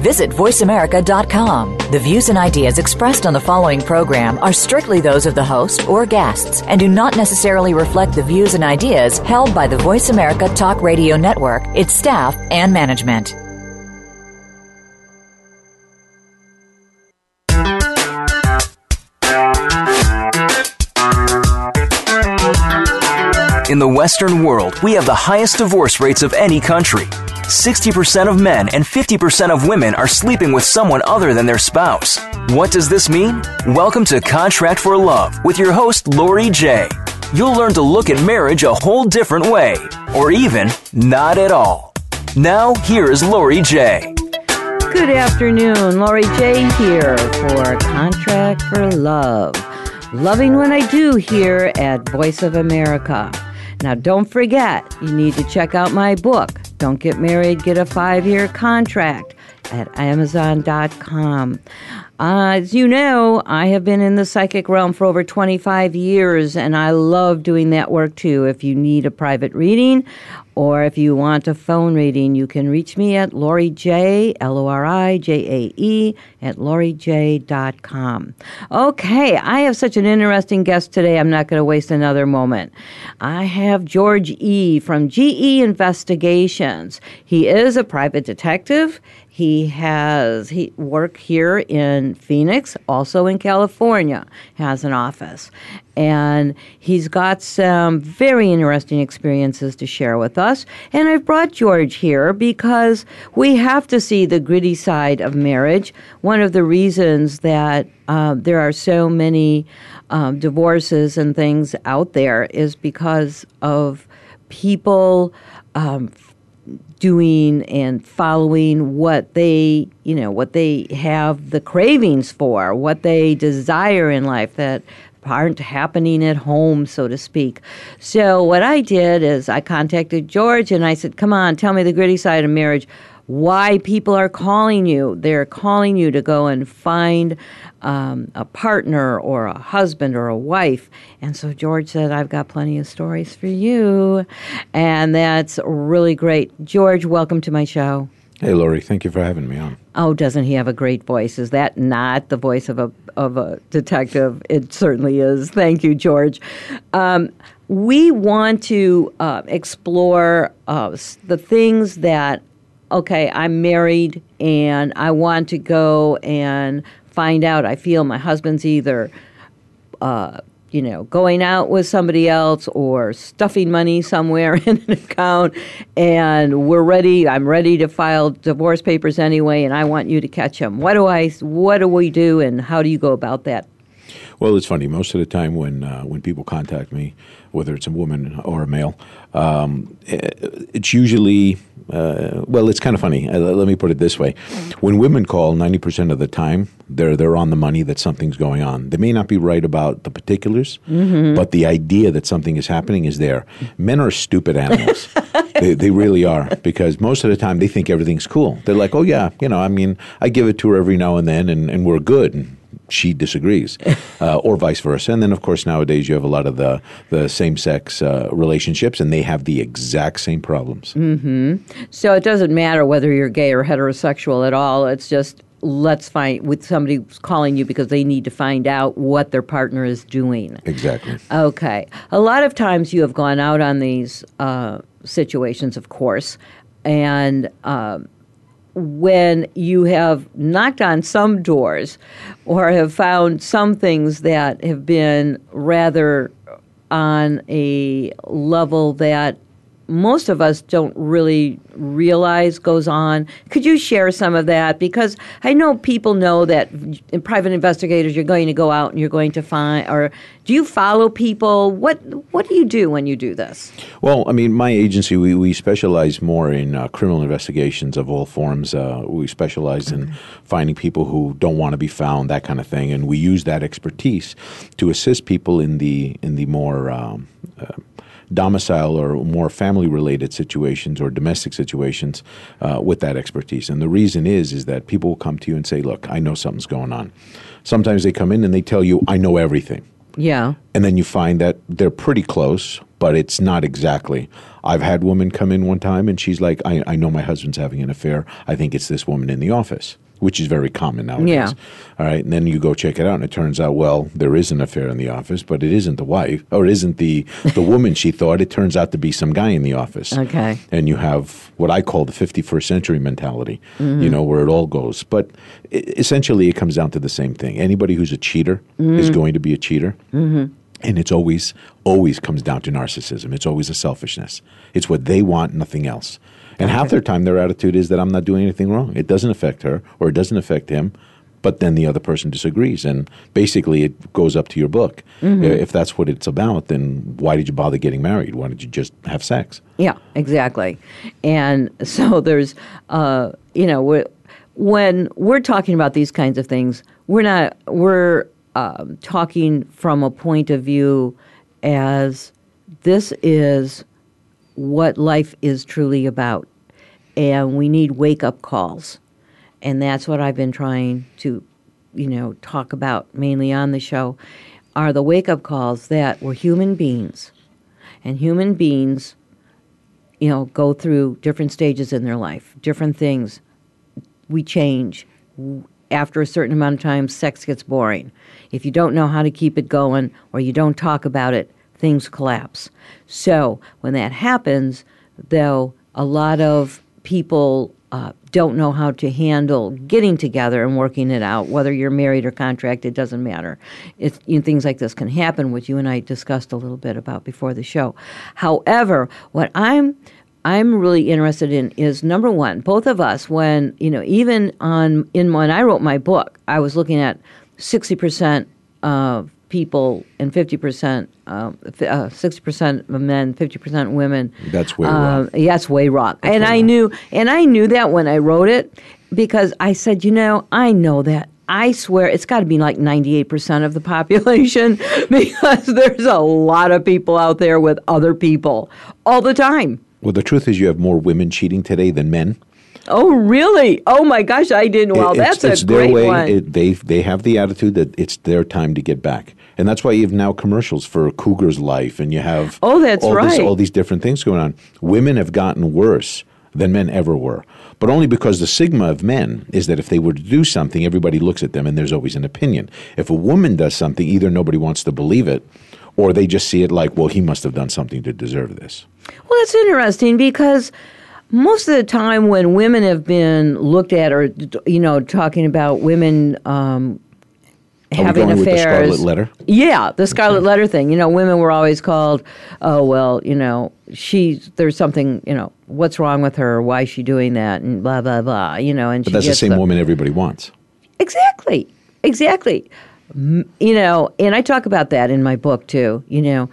Visit VoiceAmerica.com. The views and ideas expressed on the following program are strictly those of the host or guests and do not necessarily reflect the views and ideas held by the Voice America Talk Radio Network, its staff, and management. In the Western world, we have the highest divorce rates of any country. 60% of men and 50% of women are sleeping with someone other than their spouse. What does this mean? Welcome to Contract for Love with your host, Lori J. You'll learn to look at marriage a whole different way, or even not at all. Now, here is Lori J. Good afternoon, Lori J here for Contract for Love. Loving what I do here at Voice of America. Now, don't forget, you need to check out my book, Don't Get Married, Get a Five Year Contract, at Amazon.com. Uh, as you know, I have been in the psychic realm for over 25 years, and I love doing that work too. If you need a private reading or if you want a phone reading, you can reach me at Lori J, L O R I J A E, at LoriJ.com. Okay, I have such an interesting guest today, I'm not going to waste another moment. I have George E. from GE Investigations. He is a private detective. He has he work here in Phoenix, also in California, has an office. And he's got some very interesting experiences to share with us. And I've brought George here because we have to see the gritty side of marriage. One of the reasons that uh, there are so many um, divorces and things out there is because of people um, doing and following what they, you know, what they have the cravings for, what they desire in life that aren't happening at home, so to speak. So what I did is I contacted George and I said, "Come on, tell me the gritty side of marriage." Why people are calling you? They're calling you to go and find um, a partner or a husband or a wife. And so George said, I've got plenty of stories for you. And that's really great. George, welcome to my show. Hey, Lori, thank you for having me on. Oh, doesn't he have a great voice? Is that not the voice of a, of a detective? It certainly is. Thank you, George. Um, we want to uh, explore uh, the things that, okay, I'm married and I want to go and find out I feel my husband's either, uh, you know, going out with somebody else or stuffing money somewhere in an account, and we're ready. I'm ready to file divorce papers anyway, and I want you to catch him. What do I? What do we do, and how do you go about that? Well, it's funny. Most of the time, when uh, when people contact me, whether it's a woman or a male, um, it's usually uh, well, it's kind of funny. Uh, let me put it this way: when women call, ninety percent of the time, they're they're on the money that something's going on. They may not be right about the particulars, mm-hmm. but the idea that something is happening is there. Men are stupid animals. they, they really are because most of the time they think everything's cool. They're like, oh yeah, you know, I mean, I give it to her every now and then, and, and we're good. And she disagrees, uh, or vice versa. And then, of course, nowadays you have a lot of the the same sex uh, relationships, and they have the exact same problems. Mm-hmm. So it doesn't matter whether you're gay or heterosexual at all. It's just let's find with somebody calling you because they need to find out what their partner is doing. Exactly. Okay. A lot of times you have gone out on these uh, situations, of course, and. Um, when you have knocked on some doors or have found some things that have been rather on a level that most of us don't really realize goes on. Could you share some of that? Because I know people know that in private investigators, you're going to go out and you're going to find, or do you follow people? What What do you do when you do this? Well, I mean, my agency we, we specialize more in uh, criminal investigations of all forms. Uh, we specialize in finding people who don't want to be found, that kind of thing, and we use that expertise to assist people in the in the more um, uh, domicile or more family related situations or domestic situations uh, with that expertise. And the reason is is that people will come to you and say, "Look, I know something's going on." Sometimes they come in and they tell you, "I know everything." Yeah. And then you find that they're pretty close, but it's not exactly. I've had women come in one time and she's like, I, I know my husband's having an affair. I think it's this woman in the office, which is very common nowadays. Yeah. All right. And then you go check it out and it turns out, well, there is an affair in the office, but it isn't the wife or it isn't the, the woman she thought. It turns out to be some guy in the office. Okay. And you have what I call the 51st century mentality, Mm-hmm. you know, where it all goes. But i essentially, it comes down to the same thing. Anybody who's a cheater Mm-hmm. is going to be a cheater. And it's always, always comes down to narcissism. It's always a selfishness. It's what they want, nothing else. And half their time, their attitude is that I'm not doing anything wrong. It doesn't affect her or it doesn't affect him. But then the other person disagrees. And basically, it goes up to your book. Mm-hmm. Uh, If that's what it's about, then why did you bother getting married? Why did you just have sex? Yeah, exactly. And so there's, uh, you know, we- when we're talking about these kinds of things, we're not, we're um, talking from a point of view as this is what life is truly about. And we need wake up calls. And that's what I've been trying to, you know, talk about mainly on the show are the wake up calls that we're human beings. And human beings you know, go through different stages in their life, different things. We change. After a certain amount of time, sex gets boring. If you don't know how to keep it going or you don't talk about it, things collapse. So when that happens, though, a lot of people uh, don't know how to handle getting together and working it out. Whether you're married or contracted doesn't matter. It's, you know, things like this can happen, which you and I discussed a little bit about before the show. However, what I'm I'm really interested in is number one, both of us. When you know, even on in when I wrote my book, I was looking at sixty percent of people and fifty percent, uh, uh, sixty percent of men, fifty percent women. That's way um, wrong. yeah, it's way wrong. and way I knew, and I knew that when I wrote it, because I said, you know, I know that. I swear it's got to be like 98% of the population because there's a lot of people out there with other people all the time. Well, the truth is, you have more women cheating today than men. Oh, really? Oh my gosh, I didn't. Well, It- that's it's, it's a their great way. one. It, they they have the attitude that it's their time to get back, and that's why you have now commercials for Cougar's Life, and you have Oh, that's all this, right. all these different things going on. Women have gotten worse than men ever were, but only because the sigma of men is that if they were to do something, everybody looks at them, and there's always an opinion. If a woman does something, either nobody wants to believe it, or they just see it like, well, he must have done something to deserve this. Well, that's interesting because most of the time when women have been looked at, or you know, talking about women um, having the affairs, yeah, the Scarlet Letter thing. You know, women were always called, oh well, you know, she's there's something, you know, what's wrong with her? Why is she doing that? And blah blah blah. You know, and But that's the same woman everybody wants. Exactly. Exactly. You know, and I talk about that in my book too. You know,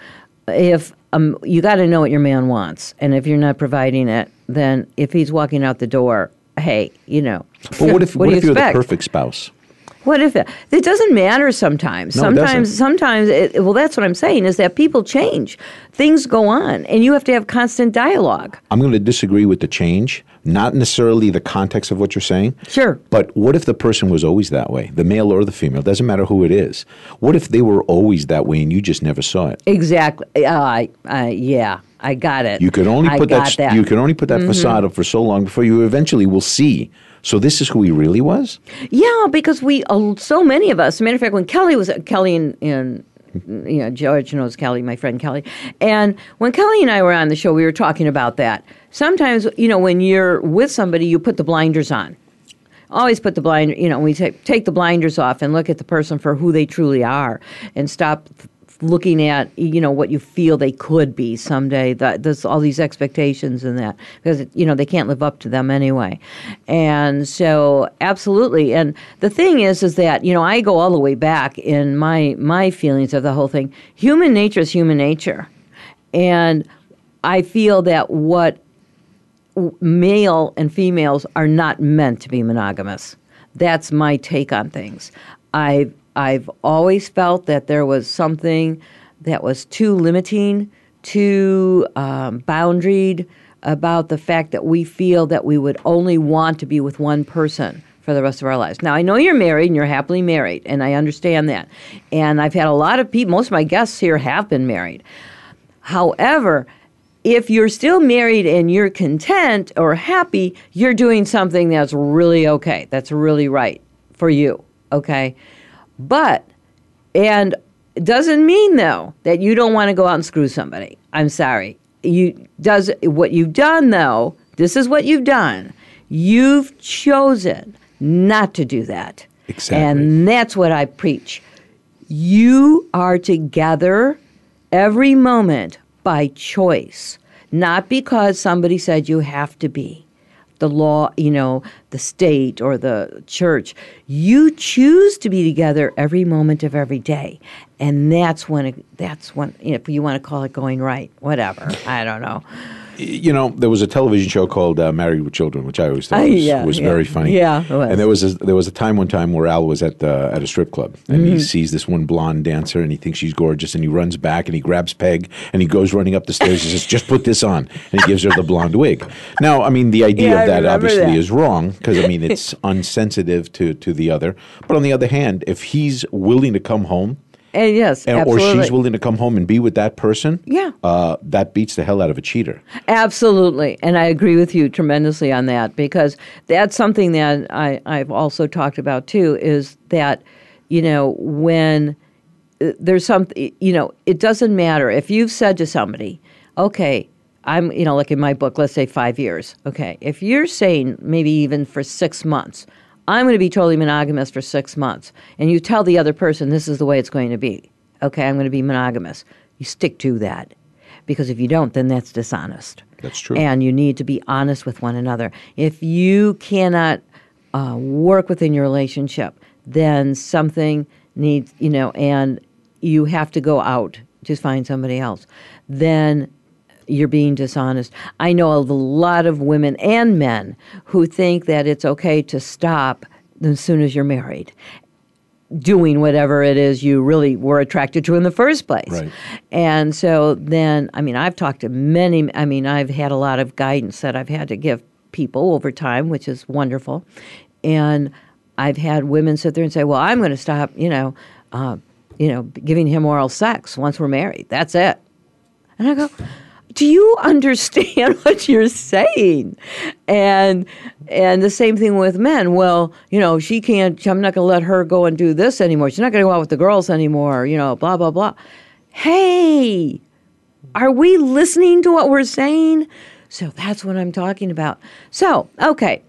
if um, you got to know what your man wants, and if you're not providing it, then if he's walking out the door, hey, you know, But what if what, what, do you if you're the perfect spouse? What if it, it doesn't matter sometimes? No, sometimes, sometimes. It, well, that's what I'm saying is that people change, things go on, and you have to have constant dialogue. I'm going to disagree with the change, not necessarily the context of what you're saying. Sure. But what if the person was always that way, the male or the female? Doesn't matter who it is. What if they were always that way and you just never saw it? Exactly. Uh, I, I, yeah, I got it. You could only I put got that, you could only put that facade up for so long before you eventually will see. So this is who he really was. Yeah, because we so many of us. Matter of fact, when Kelly was Kelly and, and you know George knows Kelly, my friend Kelly, and when Kelly and I were on the show, we were talking about that. Sometimes you know when you're with somebody, you put the blinders on. Always put the blind. You know, we take take the blinders off and look at the person for who they truly are, and stop looking at you know what you feel they could be someday that there's all these expectations and that because you know they can't live up to them anyway and so absolutely and the thing is is that you know i go all the way back in my my feelings of the whole thing human nature is human nature and i feel that what male and females are not meant to be monogamous. That's my take on things. I've I've always felt that there was something that was too limiting too um, boundaried about the fact that we feel that we would only want to be with one person for the rest of our lives. Now, I know you're married and you're happily married, and I understand that. And I've had a lot of people, most of my guests here have been married. However, if you're still married and you're content or happy, you're doing something that's really okay. That's really right for you, okay? But, and it doesn't mean though that you don't want to go out and screw somebody. I'm sorry. You does what you've done though. This is what you've done. You've chosen not to do that. Exactly. And that's what I preach. You are together every moment by choice, not because somebody said you have to be. The law, you know, the state or the church. You choose to be together every moment of every day. And that's when, it, that's when, if you want to call it going right, whatever. I don't know you know, there was a television show called uh, Married with Children, which I always thought Uh, was, yeah, was yeah. very funny. Yeah, it was. And there was a, there was a time one time where Al was at uh, at a strip club and Mm-hmm. he sees this one blonde dancer and he thinks she's gorgeous and he runs back and he grabs Peg and he goes running up the stairs and says, "Just put this on," and he gives her the blonde wig. Now, I mean, the idea Yeah, of that obviously that. is wrong because I mean it's unsensitive to to the other. But on the other hand, if he's willing to come home. And yes, And, or she's willing to come home and be with that person. Yeah. uh, that beats the hell out of a cheater. Absolutely. And I agree with you tremendously on that because that's something that I, I've also talked about too is that, you know, when uh, there's something, you know, it doesn't matter if you've said to somebody, okay, I'm, you know, like in my book, let's say five years. Okay. If you're saying maybe even for six months, I'm going to be totally monogamous for six months, and you tell the other person this is the way it's going to be. Okay. I'm going to be monogamous. You stick to that because if you don't, then that's dishonest. That's true. And you need to be honest with one another. If you cannot uh, work within your relationship, then something needs, you know, and you have to go out to find somebody else. Then you're being dishonest. I know a lot of women and men who think that it's okay to stop as soon as you're married doing whatever it is you really were attracted to in the first place. Right. And so then, I mean, I've talked to many, I mean, I've had a lot of guidance that I've had to give people over time, which is wonderful. And I've had women sit there and say, well, I'm going to stop, you know, uh, you know, giving him oral sex once we're married. That's it. And I go, do you understand what you're saying? And and the same thing with men. Well, you know, she can't. I'm not going to let her go and do this anymore. She's not going to go out with the girls anymore. You know, blah blah blah. Hey, are we listening to what we're saying? So that's what I'm talking about. So okay,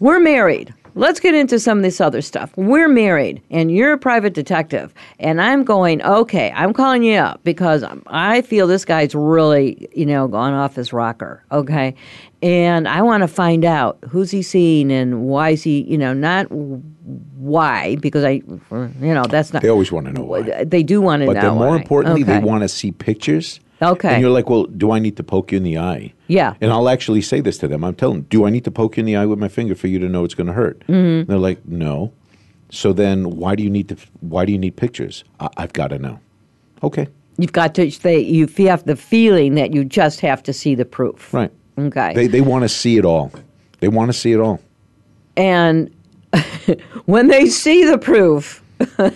we're married. Let's get into some of this other stuff. We're married, and you're a private detective, and I'm going, okay, I'm calling you up because I feel this guy's really, you know, gone off his rocker, okay? And I want to find out who's he seeing and why is he, you know, not why, because I, you know, that's not. They always want to know why. They do want to But know. then more why. importantly, they want to see pictures. Okay. And you're like, well, do I need to poke you in the eye? Yeah. And I'll actually say this to them. I'm telling them, do I need to poke you in the eye with my finger for you to know it's going to hurt? Mm-hmm. They're like, no. So then why do you need to, why do you need pictures? I, I've got to know. Okay. You've got to, they, you have the feeling that you just have to see the proof. Right. Okay. They, they want to see it all. They want to see it all. and when they see the proof, Well,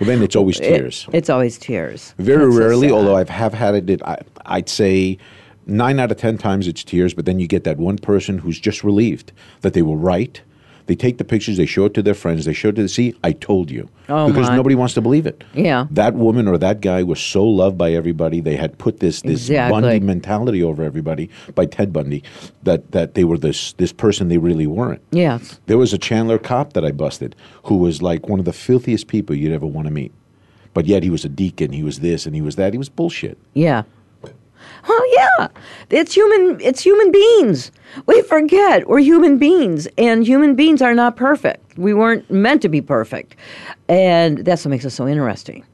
then it's always tears. it's always tears. Very That's rarely, sad. although I've have had it, I, I'd say nine out of ten times it's tears. But then you get that one person who's just relieved that they were right. They take the pictures, they show it to their friends, they show it to the see. I told you Oh, because my. nobody wants to believe it. Yeah. that woman or that guy was so loved by everybody. They had put this this Exactly. Bundy mentality over everybody by Ted Bundy that that they were this this person they really weren't. Yes. There was a Chandler cop that I busted who was like one of the filthiest people you'd ever want to meet. But yet he was a deacon, he was this and he was that. He was bullshit. Yeah. Well, yeah. It's human. It's human beings. We forget we're human beings, and human beings are not perfect. We weren't meant to be perfect, and that's what makes us so interesting.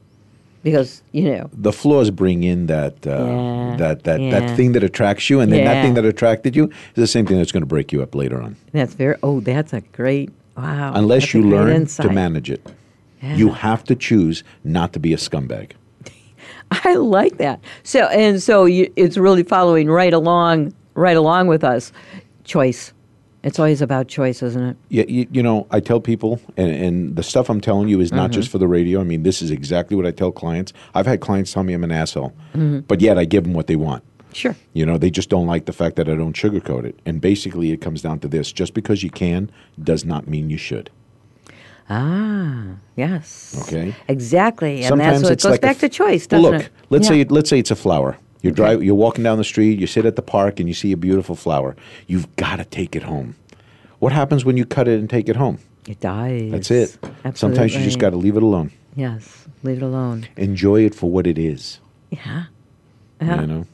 Because you know, The flaws bring in that uh, Yeah, that that, yeah. that thing that attracts you, and then that thing that attracted you is the same thing that's going to break you up later on. that's very. Oh, that's a great. Wow. Unless you learn insight. to manage it, you have to choose not to be a scumbag. I like that. So and so you, it's really following right along, right along with us. Choice. It's always about choice, isn't it? Yeah, you, you know, I tell people, and, and the stuff I'm telling you is not just mm-hmm. for the radio. I mean, this is exactly what I tell clients. I've had clients tell me I'm an asshole, mm-hmm. but yet I give them what they want. Sure. You know, they just don't like the fact that I don't sugarcoat it. And basically, it comes down to this just because you can does not mean you should. Ah, yes. Okay. Exactly, and Sometimes that's what it goes like back f- to choice, doesn't look, it? let's Yeah. say let's say it's a flower. You're drive, you're walking down the street. You sit at the park and you see a beautiful flower. You've got to take it home. What happens when you cut it and take it home? it dies. That's it. Absolutely. Sometimes you just got to leave it alone. Yes, leave it alone. Enjoy it for what it is. Yeah. Yeah. You know.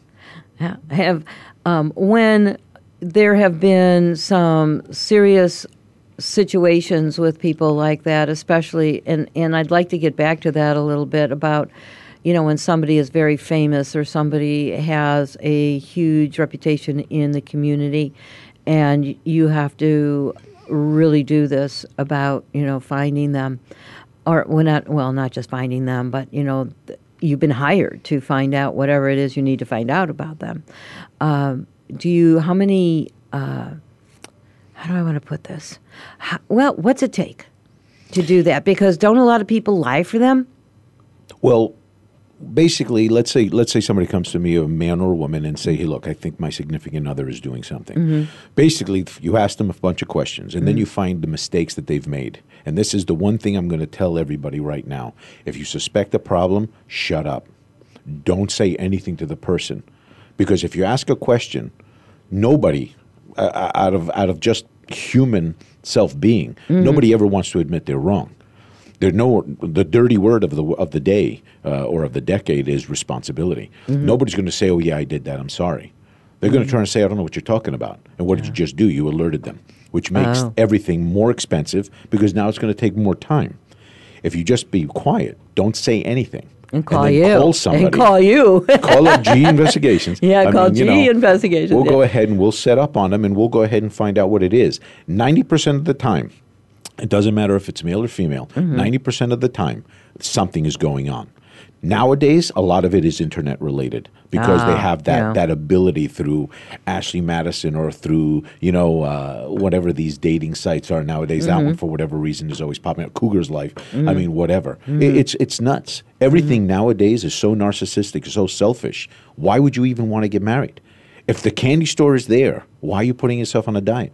Yeah, I have um, when there have been some serious situations with people like that, especially, and and I'd like to get back to that a little bit about, you know, when somebody is very famous or somebody has a huge reputation in the community, and you have to really do this about you know finding them, or well not well not just finding them, but you know. You've been hired to find out whatever it is you need to find out about them. Um, do you? How many? Uh, how do I want to put this? How, well, what's it take to do that? Because don't a lot of people lie for them? Well, basically, let's say let's say somebody comes to me, a man or a woman, and say, "Hey, look, I think my significant other is doing something." Basically, you ask them a bunch of questions, and then you find the mistakes that they've made. And this is the one thing I'm going to tell everybody right now: if you suspect a problem, shut up. Don't say anything to the person, because if you ask a question, nobody uh, out of out of just human self being, mm-hmm. nobody ever wants to admit they're wrong. There's no the dirty word of the of the day uh, or of the decade is responsibility. Mm-hmm. Nobody's going to say, "Oh yeah, I did that. I'm sorry." They're going to try and say, "I don't know what you're talking about." And what did you just do? You alerted them, which makes Oh. everything more expensive because now it's going to take more time. If you just be quiet, don't say anything, And call then you. call somebody, And call you. call up G Investigations. Yeah, call you G Investigations, We'll yeah. go ahead and we'll set up on them, and we'll go ahead and find out what it is. Ninety percent of the time, it doesn't matter if it's male or female. Mm-hmm. 90 percent of the time, something is going on. Nowadays, a lot of it is internet related because they Ah, have that, yeah. that ability through Ashley Madison or through you know uh, whatever these dating sites are nowadays. That Mm-hmm. one for whatever reason is always popping up. Cougar's Life. I Mm. mean, whatever. Mm-hmm. It- it's it's nuts. Everything nowadays is so narcissistic, so selfish. Why would you even want to get married? If the candy store is there, why are you putting yourself on a diet?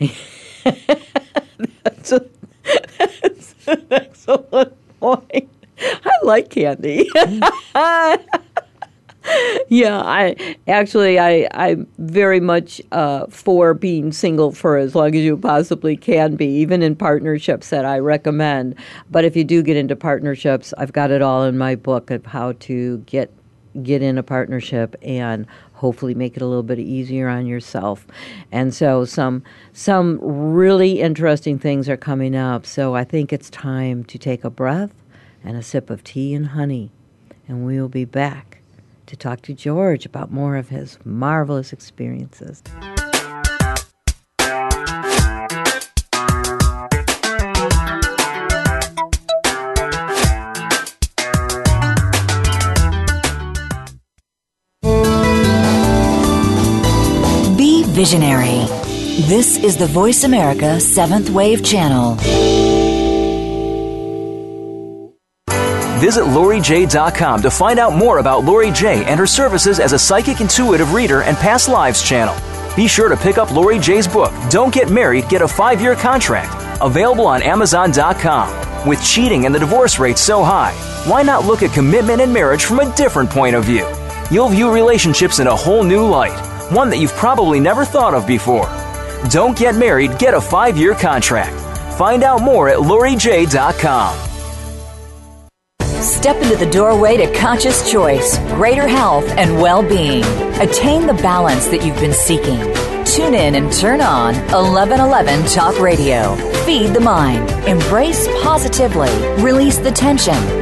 That's, a, that's an excellent point. Like candy. yeah, I actually I I'm very much uh, for being single for as long as you possibly can be, even in partnerships that I recommend. But if you do get into partnerships, I've got it all in my book of how to get get in a partnership and hopefully make it a little bit easier on yourself. And so some some really interesting things are coming up. So I think it's time to take a breath and a sip of tea and honey. And we will be back to talk to George about more of his marvelous experiences. Be visionary. This is the Voice America Seventh Wave Channel. Visit LoriJ.com to find out more about Lori J and her services as a psychic intuitive reader and past lives channel. Be sure to pick up Lori J's book, Don't Get Married, Get a Five Year Contract, available on Amazon.com. With cheating and the divorce rate so high, why not look at commitment and marriage from a different point of view? You'll view relationships in a whole new light, one that you've probably never thought of before. Don't get married, get a five year contract. Find out more at LoriJ.com. Step into the doorway to conscious choice, greater health, and well being. Attain the balance that you've been seeking. Tune in and turn on 1111 Talk Radio. Feed the mind. Embrace positively. Release the tension.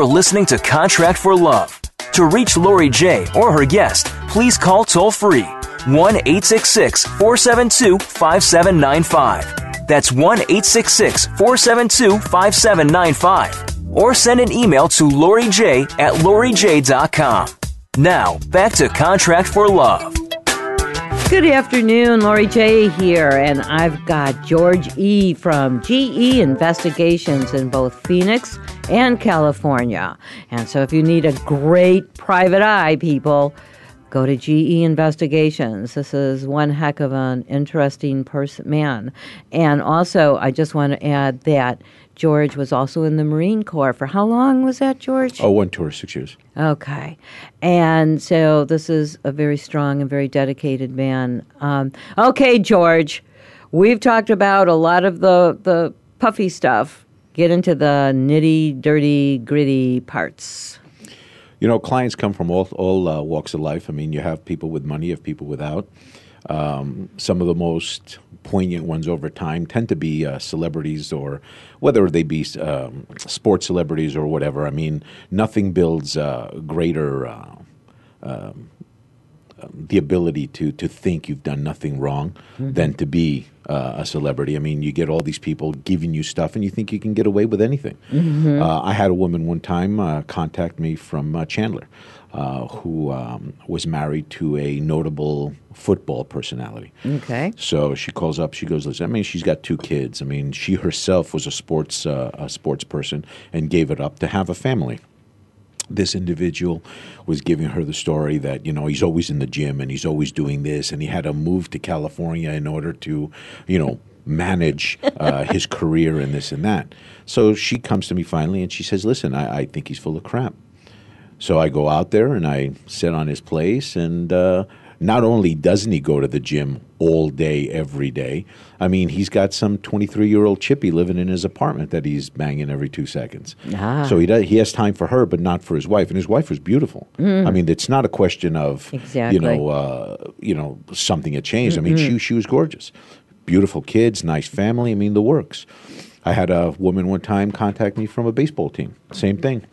You are listening to Contract for Love. To reach Lori J or her guest, please call toll free 1 866 472 5795. That's 1 866 472 5795. Or send an email to Lori J at LoriJ.com. Now, back to Contract for Love. Good afternoon, Lori J here, and I've got George E. from GE Investigations in both Phoenix and California. And so if you need a great private eye, people, go to GE Investigations. This is one heck of an interesting person, man. And also, I just want to add that George was also in the Marine Corps. For how long was that, George? Oh, one tour, six years. Okay. And so this is a very strong and very dedicated man. Um, okay, George, we've talked about a lot of the, the puffy stuff. Get into the nitty, dirty, gritty parts. You know, clients come from all all uh, walks of life. I mean, you have people with money, you have people without. Um, some of the most poignant ones over time tend to be uh, celebrities, or whether they be um, sports celebrities or whatever. I mean, nothing builds uh, greater. Uh, um, the ability to to think you've done nothing wrong Mm-hmm. than to be uh, a celebrity. I mean, you get all these people giving you stuff, and you think you can get away with anything. Mm-hmm. Uh, I had a woman one time uh, contact me from uh, Chandler, uh, who um, was married to a notable football personality. Okay. So she calls up. She goes, "Listen, I mean, she's got two kids. I mean, she herself was a sports uh, a sports person and gave it up to have a family." This individual was giving her the story that you know he's always in the gym and he's always doing this and he had to move to California in order to you know manage uh, his career and this and that. So she comes to me finally and she says, "Listen, I, I think he's full of crap." So I go out there and I sit on his place, and uh, not only doesn't he go to the gym all day, every day, I mean, he's got some 23 year old chippy living in his apartment that he's banging every two seconds. Ah. So he, does, he has time for her, but not for his wife. And his wife was beautiful. I mean, it's not a question of, Exactly. you know, uh, you know, something had changed. I mean, she, she was gorgeous. Beautiful kids, nice family. I mean, the works. I had a woman one time contact me from a baseball team. Same thing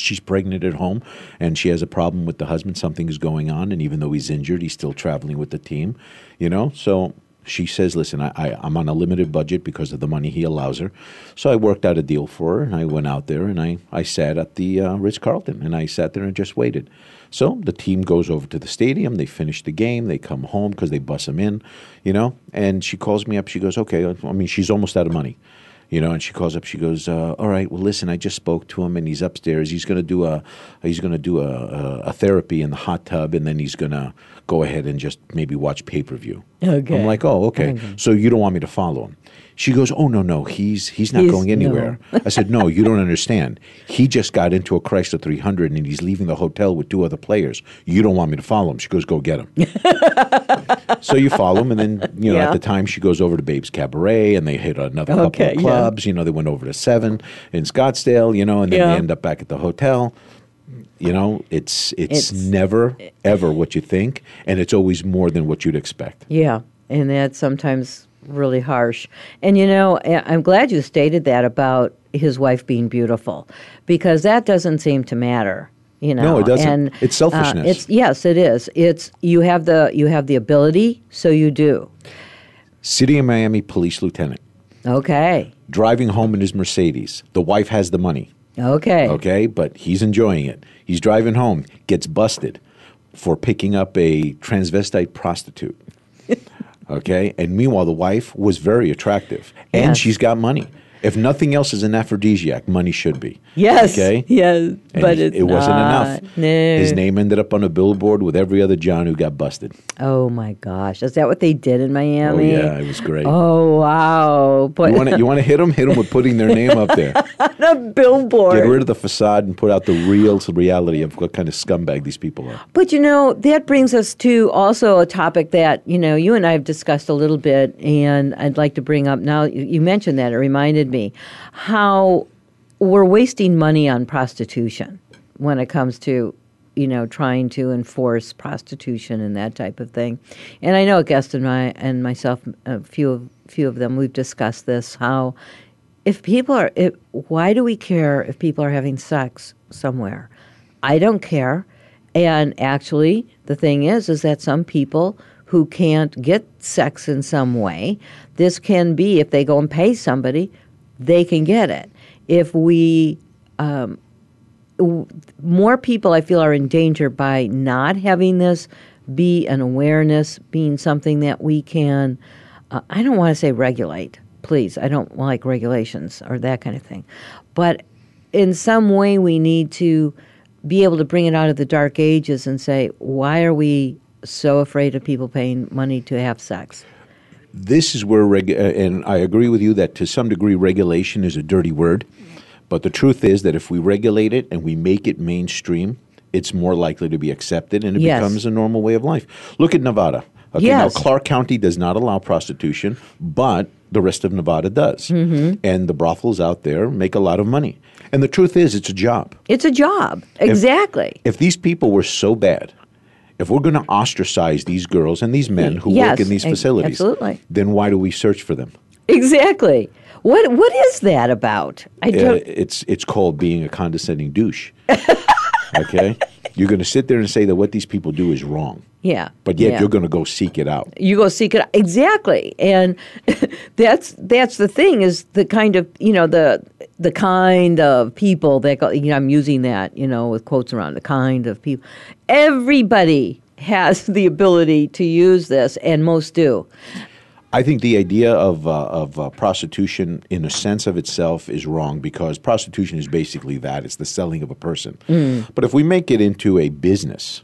she's pregnant at home and she has a problem with the husband. Something is going on and even though he's injured he's still traveling with the team you know? So she says listen I, I, i'm on a limited budget because of the money he allows her. So i worked out a deal for her and i went out there and i, I sat at the uh, ritz-carlton and i sat there and just waited. So the team goes over to the stadium they finish the game they come home because they bus them in you know? And she calls me up she goes okay i mean she's almost out of money you know, and she calls up. She goes, uh, "All right, well, listen, I just spoke to him, and he's upstairs. He's going to do a he's going to do a, a, a therapy in the hot tub, and then he's going to go ahead and just maybe watch pay per view." Okay. I'm like, "Oh, okay. So you don't want me to follow him?" She goes, "Oh no, no, he's he's not He's- going anywhere." I said, "No, you don't understand. He just got into a Chrysler 300, and he's leaving the hotel with two other players. You don't want me to follow him?" She goes, "Go get him." so you follow him, and then you know Yeah. at the time she goes over to Babe's Cabaret, and they hit another couple Okay, of yeah. clubs. You know, they went over to Seven in Scottsdale. You know, and then Yeah. they end up back at the hotel. You know, it's, it's It's- never ever what you think, and it's always more than what you'd expect. Yeah, and that's sometimes really harsh. And you know, I- I'm glad you stated that about his wife being beautiful, because that doesn't seem to matter. You know, No, it doesn't. And, It's selfishness. Uh, it's yes, it is. It's you have the you have the ability, so you do. City of Miami police lieutenant Okay, driving home in his Mercedes. The wife has the money. Okay, okay, but he's enjoying it. He's driving home, gets busted for picking up a transvestite prostitute. okay, and meanwhile, the wife was very attractive and Yes. she's got money. If nothing else is an aphrodisiac, money should be. Yes. Okay. Yes. And but he- it's it wasn't not. enough. No. His name ended up on a billboard with every other John who got busted. Oh my gosh, is that what they did in Miami? Oh yeah, it was great. Oh wow! But You want to you want to hit them? Hit them with putting their name up there. on a billboard. Get rid of the facade and put out the real reality of what kind of scumbag these people are. But you know, that brings us to also a topic that, you know, you and I have discussed a little bit, and I'd like to bring up now. You you mentioned that, it reminded me how we're wasting money on prostitution when it comes to, you know, trying to enforce prostitution and that type of thing. And I know a guest and, my, and myself, a few of, few of them, we've discussed this how if people are, if, why do we care if people are having sex somewhere? I don't care. And actually, the thing is, is that some people who can't get sex in some way, this can be if they go and pay somebody, they can get it. If we um, w- more people I feel are in danger by not having this be an awareness, being something that we can, uh, I don't want to say regulate, please. I don't like regulations or that kind of thing. But in some way, we need to be able to bring it out of the dark ages and say, why are we so afraid of people paying money to have sex? This is where, reg- uh, and I agree with you that to some degree regulation is a dirty word. But the truth is that if we regulate it and we make it mainstream, it's more likely to be accepted and it Yes. becomes a normal way of life. Look at Nevada. Okay, Yes. now Clark County does not allow prostitution, but the rest of Nevada does. Mm-hmm. And the brothels out there make a lot of money. And the truth is, it's a job. It's a job. Exactly. If these people were so bad, if we're going to ostracise these girls and these men who Yes, work in these facilities, absolutely. then why do we search for them? exactly. What What is that about? I Uh, don't. it's it's called being a condescending douche. okay, you're going to sit there and say that what these people do is wrong, yeah. but yet yeah. you're going to go seek it out. you go seek it out. exactly and that's that's the thing is the kind of you know the the kind of people that go you know i'm using that you know with quotes around the kind of people everybody has the ability to use this and most do I think the idea of uh, of uh, prostitution, in a sense of itself, is wrong because prostitution is basically that: it's the selling of a person. Mm. But if we make it into a business,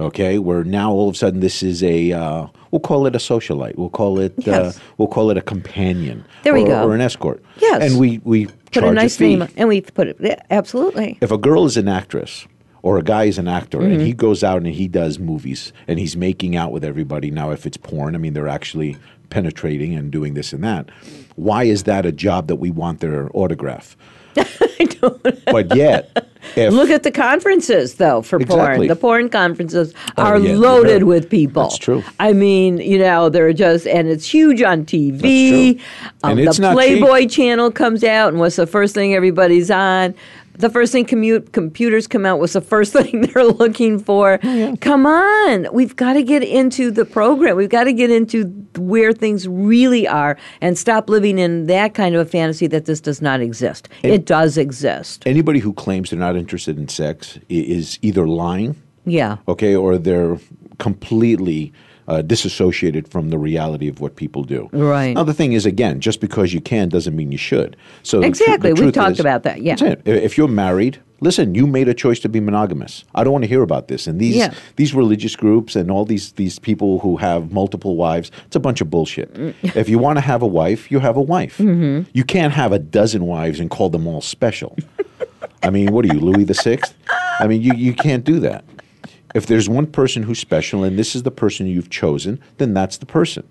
okay, where now all of a sudden this is a uh, we'll call it a socialite, we'll call it Yes. uh, we'll call it a companion, There we or, go. or an escort. Yes. and we we put a nice name and we put it yeah, absolutely. If a girl is an actress or a guy is an actor and Mm-hmm. he goes out and he does movies and he's making out with everybody now if it's porn i mean they're actually penetrating and doing this and that why is that a job that we want their autograph but yet if look at the conferences though for porn. The porn conferences Oh, are yeah, loaded with people. That's true. i mean you know they're just and it's huge on tv. Um, And the playboy channel comes out and what's the first thing everybody's on the first thing commute computers come out was the first thing they're looking for. Oh, come on we've got to get into the program. We've got to get into where things really are and stop living in that kind of a fantasy that this does not exist. It does exist. Anybody who claims they're not interested in sex is either lying yeah. okay, or they're completely uh, disassociated from the reality of what people do. Right. Now the thing is, again, just because you can doesn't mean you should. So the Exactly. the We've talked is- about that, yeah. that's it. If you're married, listen, you made a choice to be monogamous. I don't want to hear about this. And these Yeah. these religious groups and all these these people who have multiple wives, it's a bunch of bullshit. Mm. if you want to have a wife, you have a wife. Mm-hmm. You can't have a dozen wives and call them all special. I mean, what are you, Louis the Sixth? I mean, you, you can't do that. If there's one person who's special and this is the person you've chosen, then that's the person.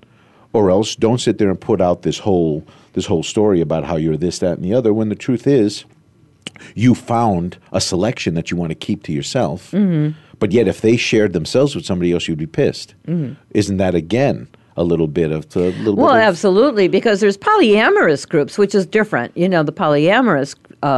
Or else don't sit there and put out this whole this whole story about how you're this, that, and the other, when the truth is you found a selection that you want to keep to yourself. Mm-hmm. But yet if they shared themselves with somebody else, you'd be pissed. Mm-hmm. Isn't that again a little bit of a little Well, bit of, absolutely, because there's polyamorous groups, which is different. You know, the polyamorous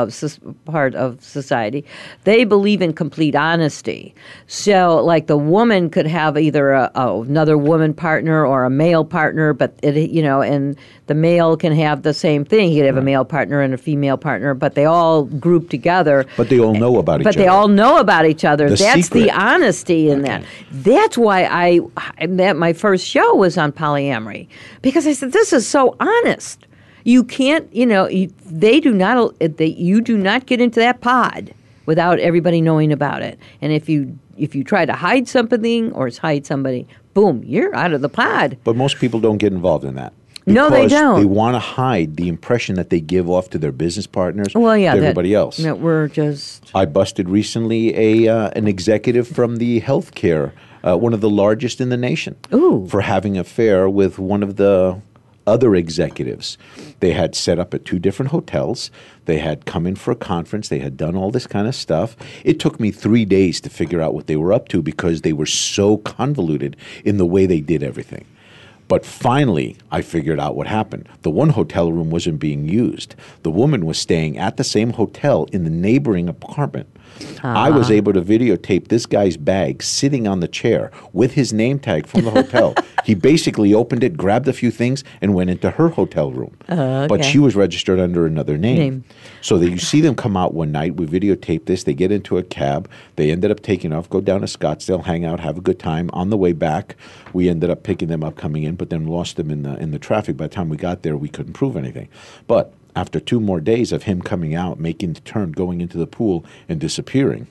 sus- part of society, they believe in complete honesty. So, like, the woman could have either a, a- another woman partner or a male partner, but it, you know, and the male can have the same thing. He could have a male partner and a female partner, but they all group together. but they all know about each But other. they all know about each other. The That's the honesty in that. That's why I, I that my first show was on polyamory because I said this is so honest. You can't, you know, they do not. They, you do not get into that pod without everybody knowing about it. And if you if you try to hide something or hide somebody, boom, you're out of the pod. But most people don't get involved in that. No, they don't. They want to hide the impression that they give off to their business partners, Well, yeah, to that- everybody else. That we're just I busted recently a uh, an executive from the healthcare, uh, one of the largest in the nation, Ooh. for having an affair with one of the other executives. They had set up at two different hotels. They had come in for a conference. They had done all this kind of stuff. It took me three days to figure out what they were up to because they were so convoluted in the way they did everything. But finally, I figured out what happened. The one hotel room wasn't being used. The woman was staying at the same hotel in the neighboring apartment. I was ah. able to videotape this guy's bag sitting on the chair with his name tag from the hotel. he basically opened it, grabbed a few things, and went into her hotel room. Uh, but okay. she was registered under another name. Name. So that you see them come out one night, we videotape this, they get into a cab, they ended up taking off, go down to Scottsdale, hang out, have a good time. On the way back, we ended up picking them up coming in, but then lost them in the in the traffic. By the time we got there, we couldn't prove anything. But after two more days of him coming out, making the turn, going into the pool and disappearing,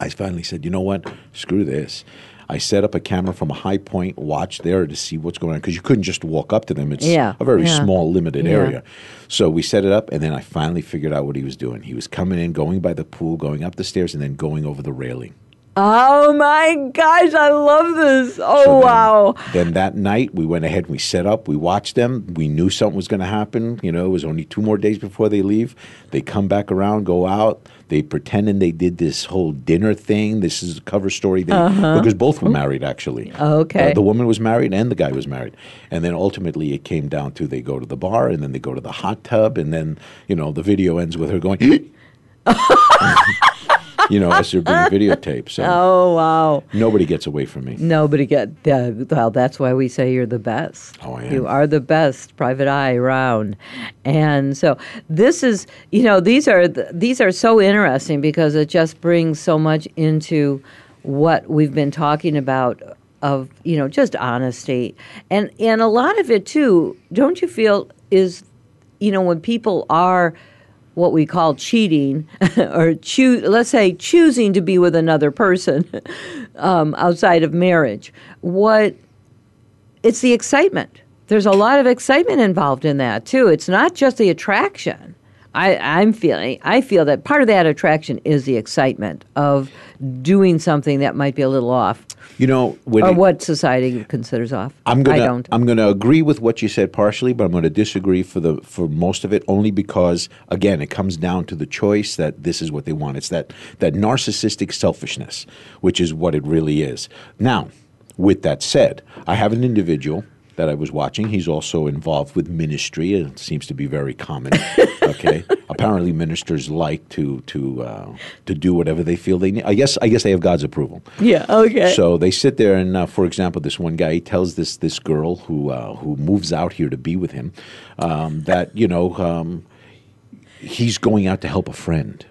I finally said, you know what? Screw this. I set up a camera from a high point, watch there to see what's going on because you couldn't just walk up to them. It's Yeah, a very yeah. small, limited Yeah. area. So we set it up, and then I finally figured out what he was doing. He was coming in, going by the pool, going up the stairs, and then going over the railing. Oh my gosh, I love this. Oh So then- wow. Then that night, we went ahead and we set up. We watched them. We knew something was going to happen. You know, it was only two more days before they leave. They come back around, go out. They pretended they did this whole dinner thing. This is a cover story they, because both were married actually. Uh-huh. Okay. Uh, the woman was married and the guy was married. And then ultimately, it came down to they go to the bar and then they go to the hot tub and then you know the video ends with her going. you know, as they're being videotaped. So Oh wow. nobody gets away from me. Nobody get uh, well. That's why we say you're the best. Oh, I am. You are the best, private eye round. And so this is, you know, these are th- these are so interesting because it just brings so much into what we've been talking about of you know just honesty and and a lot of it too. Don't you feel is you know when people are what we call cheating or choo- let's say choosing to be with another person um, outside of marriage. What it's the excitement. There's a lot of excitement involved in that too. It's not just the attraction I, I'm feeling I feel that part of that attraction is the excitement of doing something that might be a little off You know, when or it- what society considers off. I'm gonna I don't. I'm gonna agree with what you said partially, but I'm gonna disagree for the for most of it only because again it comes down to the choice that this is what they want. It's that that narcissistic selfishness, which is what it really is. Now, with that said, I have an individual that I was watching. He's also involved with ministry. It seems to be very common. okay, apparently ministers like to to uh, to do whatever they feel they need. I guess I guess they have God's approval. yeah. Okay. So they sit there, and uh, for example, this one guy he tells this this girl who uh, who moves out here to be with him um, that you know um, he's going out to help a friend.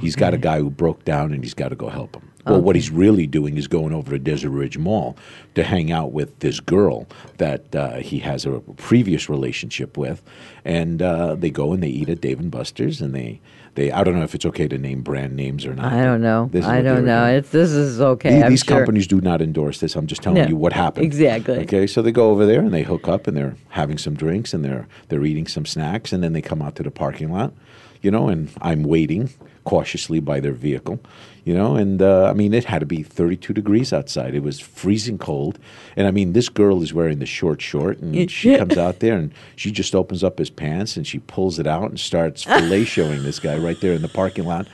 He's got a guy who broke down, and he's got to go help him. Well, what he's really doing is going over to Desert Ridge Mall to hang out with this girl that uh, he has a previous relationship with, and uh, they go and they eat at Dave and Buster's, and they. They, I don't know if it's okay to name brand names or not. I don't know. I don't know. It's, this is okay. The- these sure. companies do not endorse this. I'm just telling No, you what happened. exactly. Okay, so they go over there and they hook up and they're having some drinks and they're they're eating some snacks and then they come out to the parking lot, you know, and I'm waiting cautiously by their vehicle, you know, and uh, I mean it had to be 32 degrees outside. It was freezing cold, and I mean this girl is wearing the short short and she comes out there and she just opens up his pants and she pulls it out and starts fellatiating this guy right there in the parking lot.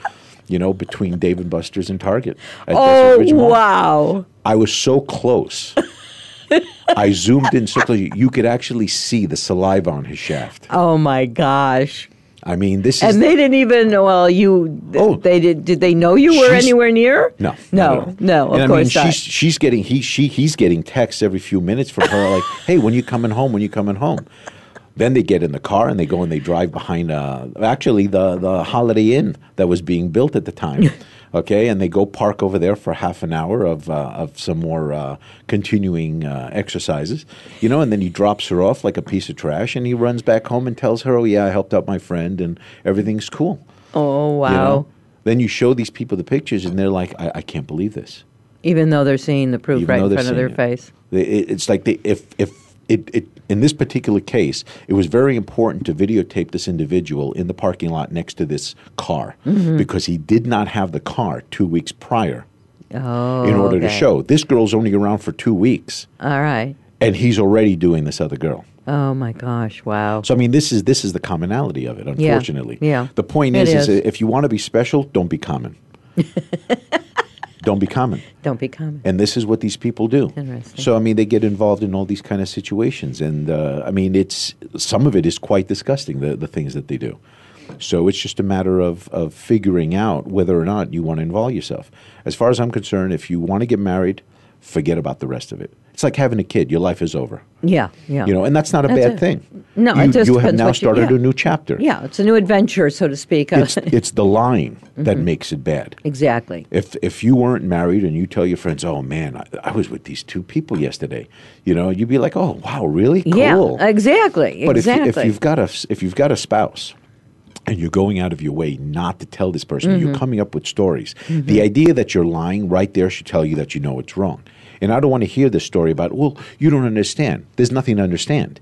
You know, between Dave and Buster's and Target. Oh wow! I was so close. I zoomed in so close. You could actually see the saliva on his shaft. Oh my gosh! I mean, this is. And they didn't even. Well, you. Oh. they did. Did they know you were anywhere near? no, no, no. Of and I mean, course not. she's she's getting he she he's getting texts every few minutes from her like, "Hey, when you coming home? When you coming home?" Then they get in the car and they go and they drive behind. Uh, actually, the the Holiday Inn that was being built at the time. Okay, and they go park over there for half an hour of uh, of some more uh, continuing uh, exercises, you know, and then he drops her off like a piece of trash, and he runs back home and tells her, "Oh yeah, I helped out my friend, and everything's cool." Oh wow! You know? Then you show these people the pictures, and they're like, "I, I can't believe this." Even though they're seeing the proof Even right in front of their it. face. It- It's like they, if if it, it in this particular case, it was very important to videotape this individual in the parking lot next to this car Mm-hmm. because he did not have the car two weeks prior Oh, in order to show this girl's only around for two weeks All right. and he's already doing this other girl. Oh my gosh! Wow. So I mean, this is this is the commonality of it. Unfortunately, yeah. yeah. The point is, is, is. if you want to be special, don't be common. don't be common. Don't be common. And this is what these people do. Interesting. So I mean, they get involved in all these kind of situations, and uh, I mean, it's some of it is quite disgusting. The the things that they do. So it's just a matter of of figuring out whether or not you want to involve yourself. As far as I'm concerned, if you want to get married, forget about the rest of it. It's like having a kid. Your life is over. Yeah, yeah. You know, and that's not a That's bad it. thing. No, you, it just you have now what you- started yeah. a new chapter. Yeah, it's a new adventure, so to speak. It's it's the lying that mm-hmm. makes it bad. exactly. If if you weren't married and you tell your friends, "Oh man, I, I was with these two people yesterday," you know, you'd be like, "Oh wow, really? Cool." Yeah, exactly. But if, exactly. if you've got a if you've got a spouse and you're going out of your way not to tell this person, Mm-hmm. you're coming up with stories. The idea that you're lying right there should tell you that you know it's wrong. And I don't want to hear this story about, well, you don't understand. There's nothing to understand.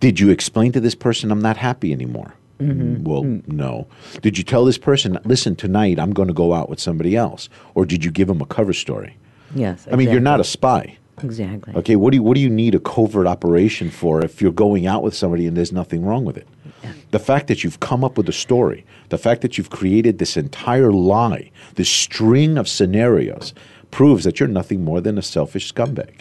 Did you explain to this person I'm not happy anymore? Mm-hmm. Mm, Well, no. Did you tell this person, listen, tonight I'm going to go out with somebody else? Or did you give them a cover story? yes, I mean, you're not a spy. exactly. Okay, what do you what do you need a covert operation for if you're going out with somebody and there's nothing wrong with it? The fact that you've come up with a story, the fact that you've created this entire lie, this string of scenarios, proves that you're nothing more than a selfish scumbag.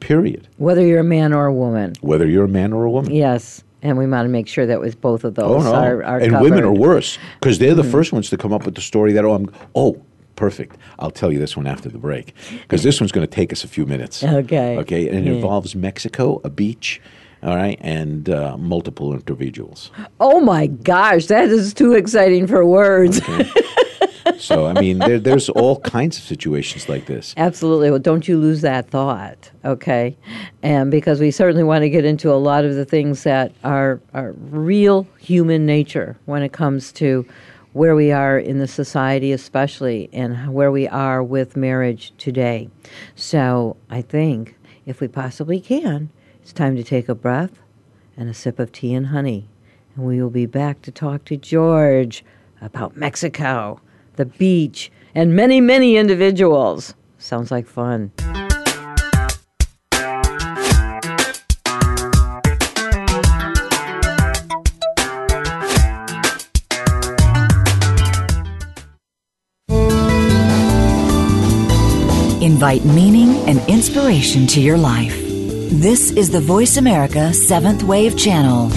Period. Whether you're a man or a woman. Whether you're a man or a woman. Yes, and we want to make sure that with both of those Oh no. are, are and women are worse because they're the mm-hmm. first ones to come up with the story that oh I'm oh perfect. I'll tell you this one after the break because this one's going to take us a few minutes. Okay. Okay, and it Yeah. involves Mexico, a beach, all right, and uh, multiple individuals. Oh my gosh, that is too exciting for words. So I mean, there, there's all kinds of situations like this. Absolutely. Well, don't you lose that thought, okay? And because we certainly want to get into a lot of the things that are, are real human nature when it comes to where we are in the society, especially, and where we are with marriage today. So I think if we possibly can, it's time to take a breath and a sip of tea and honey. And we will be back to talk to George about Mexico, the beach, and many, many individuals. Sounds like fun. Invite meaning and inspiration to your life. This is the Voice America Seventh Wave Channel.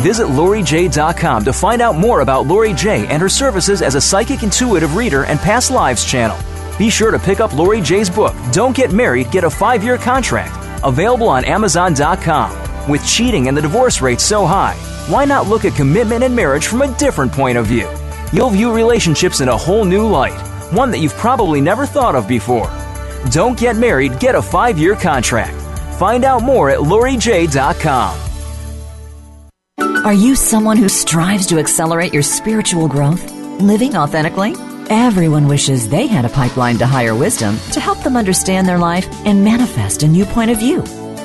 Visit LoriJ.com to find out more about Lori J and her services as a psychic intuitive reader and past lives channel. Be sure to pick up Lori J's book, Don't Get Married, Get a Five Year Contract, available on Amazon.com. With cheating and the divorce rate so high, why not look at commitment and marriage from a different point of view? You'll view relationships in a whole new light, one that you've probably never thought of before. Don't get married, get a five year contract. Find out more at LoriJ.com. Are you someone who strives to accelerate your spiritual growth, living authentically? Everyone wishes they had a pipeline to higher wisdom to help them understand their life and manifest a new point of view.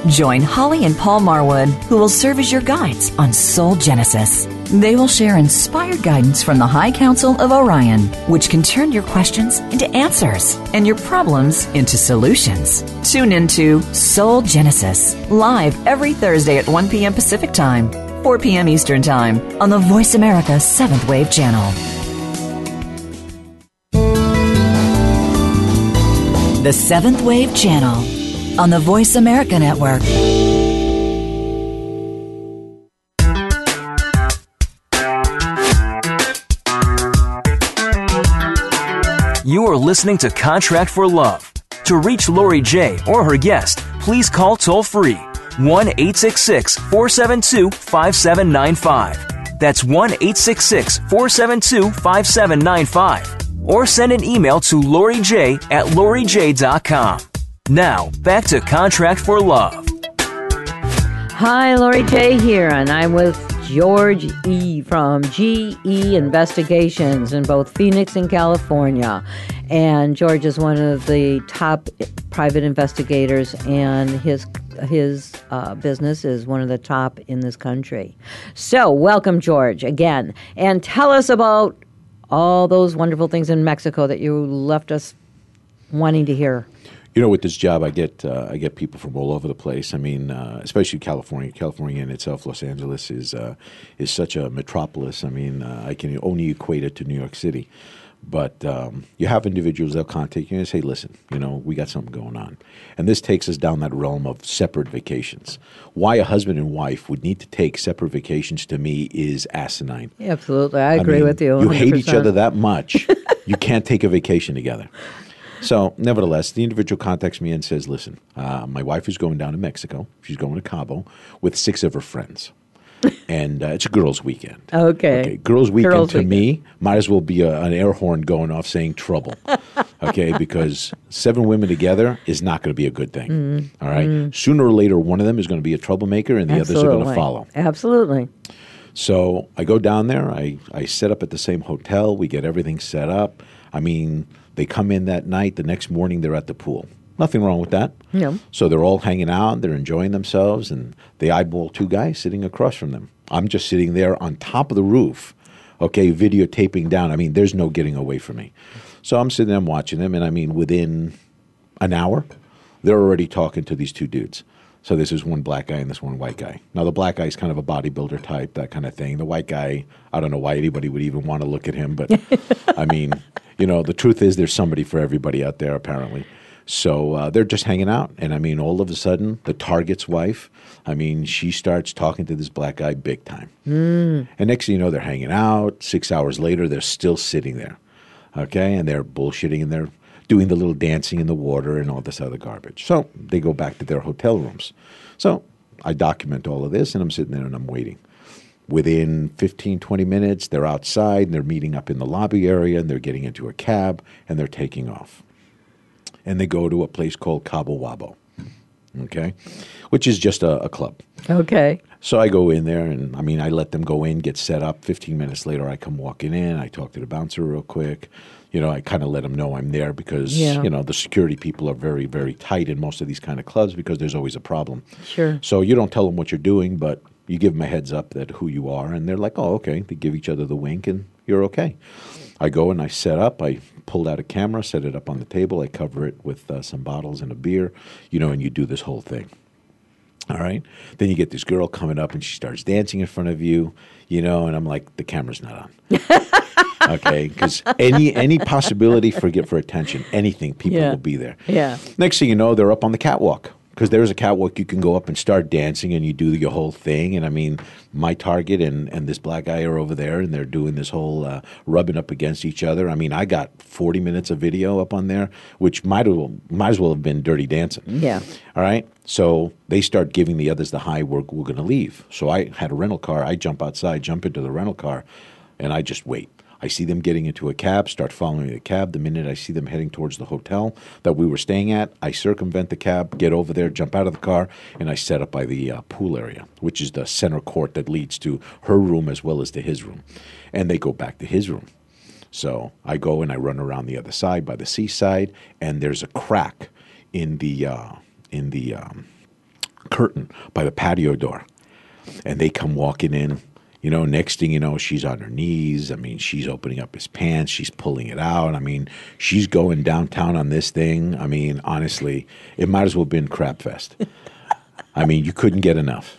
Join Holly and Paul Marwood, who will serve as your guides on Soul Genesis. They will share inspired guidance from the High Council of Orion, which can turn your questions into answers and your problems into solutions. Tune into Soul Genesis, live every Thursday at 1 p.m. Pacific Time, 4 p.m. Eastern Time on the Voice America 7th Wave Channel. The 7th Wave Channel on the Voice America Network. You are listening to Contract for Love. To reach Lori J or her guest, please call toll free 1 866 472 5795. That's 1 866 472 5795. Or send an email to Lori J at LoriJ.com. Now, back to Contract for Love. Hi, Lori J here, and I'm with George E. from GE Investigations in both Phoenix and California. And George is one of the top private investigators, and his his uh, business is one of the top in this country. So, welcome, George, again, and tell us about all those wonderful things in Mexico that you left us wanting to hear. You know, with this job, I get uh, I get people from all over the place. I mean, uh, especially California. California in itself, Los Angeles is uh, is such a metropolis. I mean, uh, I can only equate it to New York City. But um, you have individuals they'll contact you and say, "Listen, you know, we got something going on," and this takes us down that realm of separate vacations. Why a husband and wife would need to take separate vacations to me is asinine. Absolutely, I agree mean, with you. You hate each other that much, you can't take a vacation together. So, nevertheless, the individual contacts me and says, "Listen, uh, my wife is going down to Mexico. She's going to Cabo with six of her friends, and uh, it's a girls' weekend. Okay. okay, girls' weekend Girls' to weekend. me might as well be a, an air horn going off saying trouble. okay, because seven women together is not going to be a good thing. Mm-hmm. all right, sooner or later, one of them is going to be a troublemaker, and the others are going to follow. Absolutely. So I go down there. I, I set up at the same hotel. We get everything set up. I mean, they come in that night. The next morning, they're at the pool. Nothing wrong with that. No. So they're all hanging out. They're enjoying themselves, and they eyeball two guys sitting across from them. I'm just sitting there on top of the roof, okay, videotaping down. I mean, there's no getting away from me. So I'm sitting there I'm watching them, and I mean, within an hour, they're already talking to these two dudes. So this is one black guy and this one white guy. Now the black guy is kind of a bodybuilder type, that kind of thing. The white guy, I don't know why anybody would even want to look at him, but I mean, you know, the truth is there's somebody for everybody out there apparently. So uh, they're just hanging out, and I mean, all of a sudden, the target's wife, I mean, she starts talking to this black guy big time. And next thing you know, they're hanging out. Six hours later, they're still sitting there. Okay. And they're bullshitting and they're doing the little dancing in the water and all this other garbage. So they go back to their hotel rooms. So I document all of this and I'm sitting there and I'm waiting. Within 15, 20 minutes, they're outside and they're meeting up in the lobby area and they're getting into a cab and they're taking off. And they go to a place called Cabo Wabo. Okay. Which is just a, a club. Okay. So I go in there, and I mean, I let them go in, get set up. Fifteen minutes later, I come walking in. I talk to the bouncer real quick. You know, I kind of let them know I'm there because Yeah. you know the security people are very, very tight in most of these kind of clubs because there's always a problem. Sure. So you don't tell them what you're doing, but you give them a heads up that who you are, and they're like, "Oh, okay." They give each other the wink, and you're okay. I go and I set up. I pulled out a camera, set it up on the table. I cover it with uh, some bottles and a beer, you know, and you do this whole thing. All right. Then you get this girl coming up and she starts dancing in front of you, you know, and I'm like, the camera's not on. okay. Because any any possibility for get for attention, anything, people Yeah. will be there. Yeah. Next thing you know, they're up on the catwalk. Because there's a catwalk you can go up and start dancing and you do your whole thing. And I mean, my target and, and this black guy are over there and they're doing this whole uh, rubbing up against each other. I mean, I got 40 minutes of video up on there, which might, have, might as well have been dirty dancing. Yeah. All right. So they start giving the others the high, we're, we're going to leave. So I had a rental car. I jump outside, jump into the rental car, and I just wait. I see them getting into a cab, start following the cab. The minute I see them heading towards the hotel that we were staying at, I circumvent the cab, get over there, jump out of the car, and I set up by the uh, pool area, which is the center court that leads to her room as well as to his room. And they go back to his room. So I go and I run around the other side by the seaside, and there's a crack in the uh, in the um, curtain by the patio door, and they come walking in. You know, next thing you know, she's on her knees. I mean, she's opening up his pants. She's pulling it out. I mean, she's going downtown on this thing. I mean, honestly, it might as well have been Crap Fest. I mean, you couldn't get enough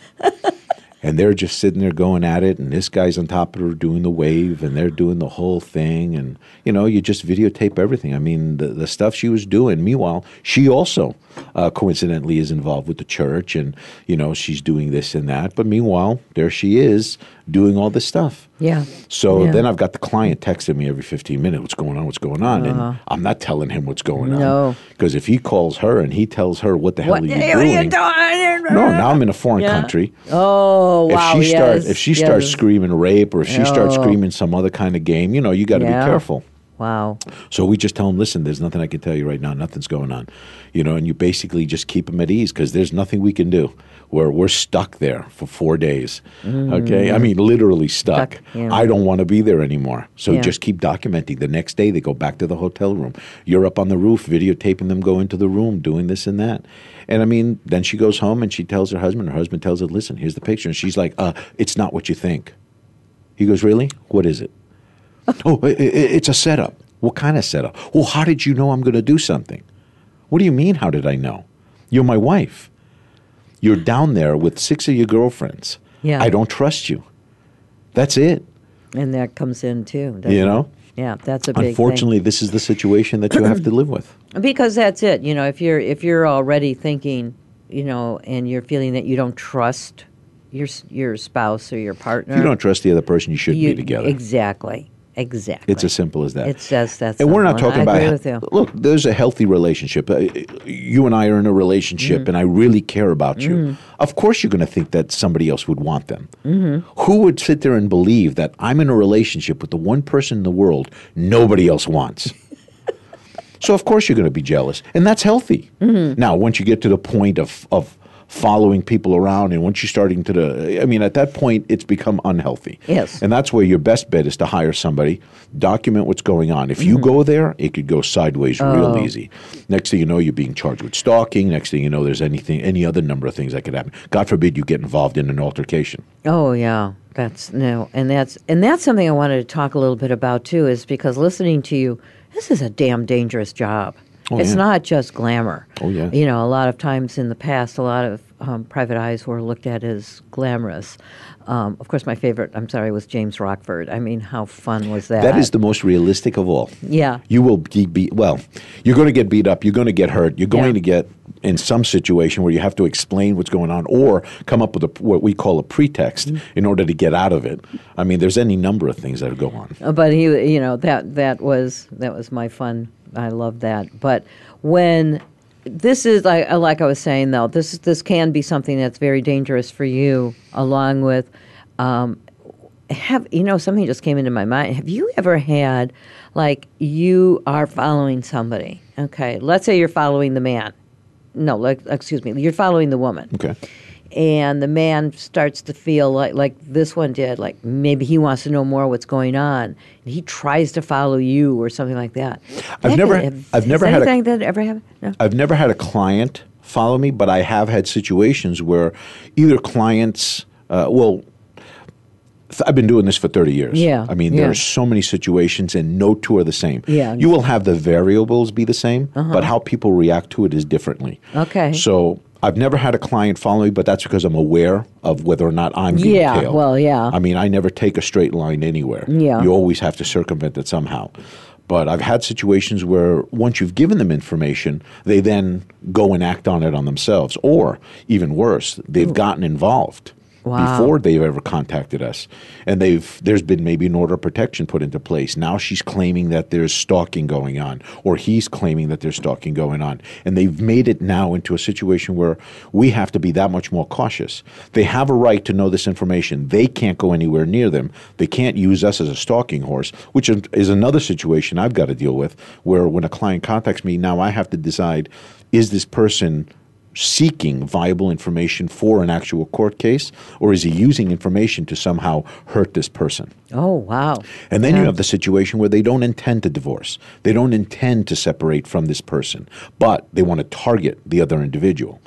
and they're just sitting there going at it and this guy's on top of her doing the wave and they're doing the whole thing and you know you just videotape everything i mean the, the stuff she was doing meanwhile she also uh, coincidentally is involved with the church and you know she's doing this and that but meanwhile there she is doing all this stuff Yeah. So Yeah. then I've got the client texting me every 15 minutes, what's going on, what's going on? And I'm not telling him what's going on. Uh-huh. Because if he calls her and he tells her, what the hell What, are you doing? what are you doing? No, now I'm in a foreign Yeah. country. Oh, wow. if she yes, starts if she starts screaming rape or if she starts Oh. screaming some other kind of game, you know, you got to Yeah. be careful. Wow. So we just tell them, listen, there's nothing I can tell you right now. Nothing's going on, you know, and you basically just keep them at ease because there's nothing we can do. Where we're stuck there for four days. Okay, I mean literally stuck. Stuck, yeah. I don't want to be there anymore. So Yeah. just keep documenting. The next day they go back to the hotel room. You're up on the roof videotaping them go into the room doing this and that. And I mean, then she goes home and she tells her husband. Her husband tells her, "Listen, here's the picture." And she's like, "Uh, it's not what you think." He goes, "Really? What is it?" Oh, i i it's a setup. What kind of setup? Well, how did you know I'm going to do something? What do you mean? How did I know? You're my wife. You're down there with six of your girlfriends. Yeah. I don't trust you. That's it. And that comes in too. You it? know? Yeah, that's a big Unfortunately, this is the situation that you have to live with. Because that's it. You know, if you're if you're already thinking, you know, and you're feeling that you don't trust your your spouse or your partner, If you don't trust the other person, you shouldn't you- be together. Exactly. Exactly. It's as simple as that. It's just that And we're not talking about. agree with you. Look, there's a healthy relationship. Uh, you and I are in a relationship, Mm-hmm. and I really care about you. Of course, you're going to think that somebody else would want them. Mm-hmm. Who would sit there and believe that I'm in a relationship with the one person in the world nobody else wants? so of course you're going to be jealous, and that's healthy. Mm-hmm. Now, once you get to the point of of following people around, and once you're starting to the, I mean, at that point, it's become unhealthy. Yes. And that's where your best bet is to hire somebody, document what's going on. If you mm-hmm. go there, it could go sideways real oh. easy. Next thing you know, you're being charged with stalking. Next thing you know, there's anything, any other number of things that could happen. God forbid you get involved in an altercation. Oh yeah, that's no, and that's and that's something I wanted to talk a little bit about too. Is because listening to you, this is a damn dangerous job. Oh, it's yeah. not just glamour. Oh, yeah. You know, a lot of times in the past, a lot of um, private eyes were looked at as glamorous. Um, of course, my favorite, I'm sorry, was James Rockford. I mean, how fun was that? That is the most realistic of all. Yeah. You will be beat. Well, you're going to get beat up. You're going to get hurt. You're going Yeah. to get in some situation where you have to explain what's going on or come up with a, what we call a pretext Mm. in order to get out of it. I mean, there's any number of things that go on. Uh, but he you know that that was that was my fun i love that. But when this is like like i was saying though this this can be something that's very dangerous for you along with um, have you know something just came into my mind. Have you ever had like you are following somebody okay? Let's say you're following the man. No like excuse me you're following the woman. Okay. And the man starts to feel like like this one did like maybe he wants to know more what's going on and he tries to follow you or something like that I've That never- have- I've never had a- anything that ever happened no? I've never had a client follow me, but I have had situations where either clients, uh, well, I've been doing this for 30 years. Yeah, I mean, yeah. there are so many situations, and no two are the same. Yeah. Uh-huh. You will have the variables be the same, but how people react to it is differently. Okay. So I've never had a client follow me, but that's because I'm aware of whether or not I'm being Yeah, tailed. well, yeah. I mean, I never take a straight line anywhere. Yeah. You always have to circumvent it somehow. But I've had situations where once you've given them information, they then go and act on it on themselves. Or even worse, they've gotten involved Wow. before they've ever contacted us. And they've there's been maybe an order of protection put into place. Now she's claiming that there's stalking going on, or he's claiming that there's stalking going on. And they've made it now into a situation where we have to be that much more cautious. They have a right to know this information. They can't go anywhere near them. They can't use us as a stalking horse, which is- is another situation I've got to deal with where when a client contacts me, now I have to decide is this person seeking viable information for an actual court case, or is he using information to somehow hurt this person? oh wow And then you have the situation where they don't intend to divorce. They don't intend to separate from this person, but they want to target the other individual.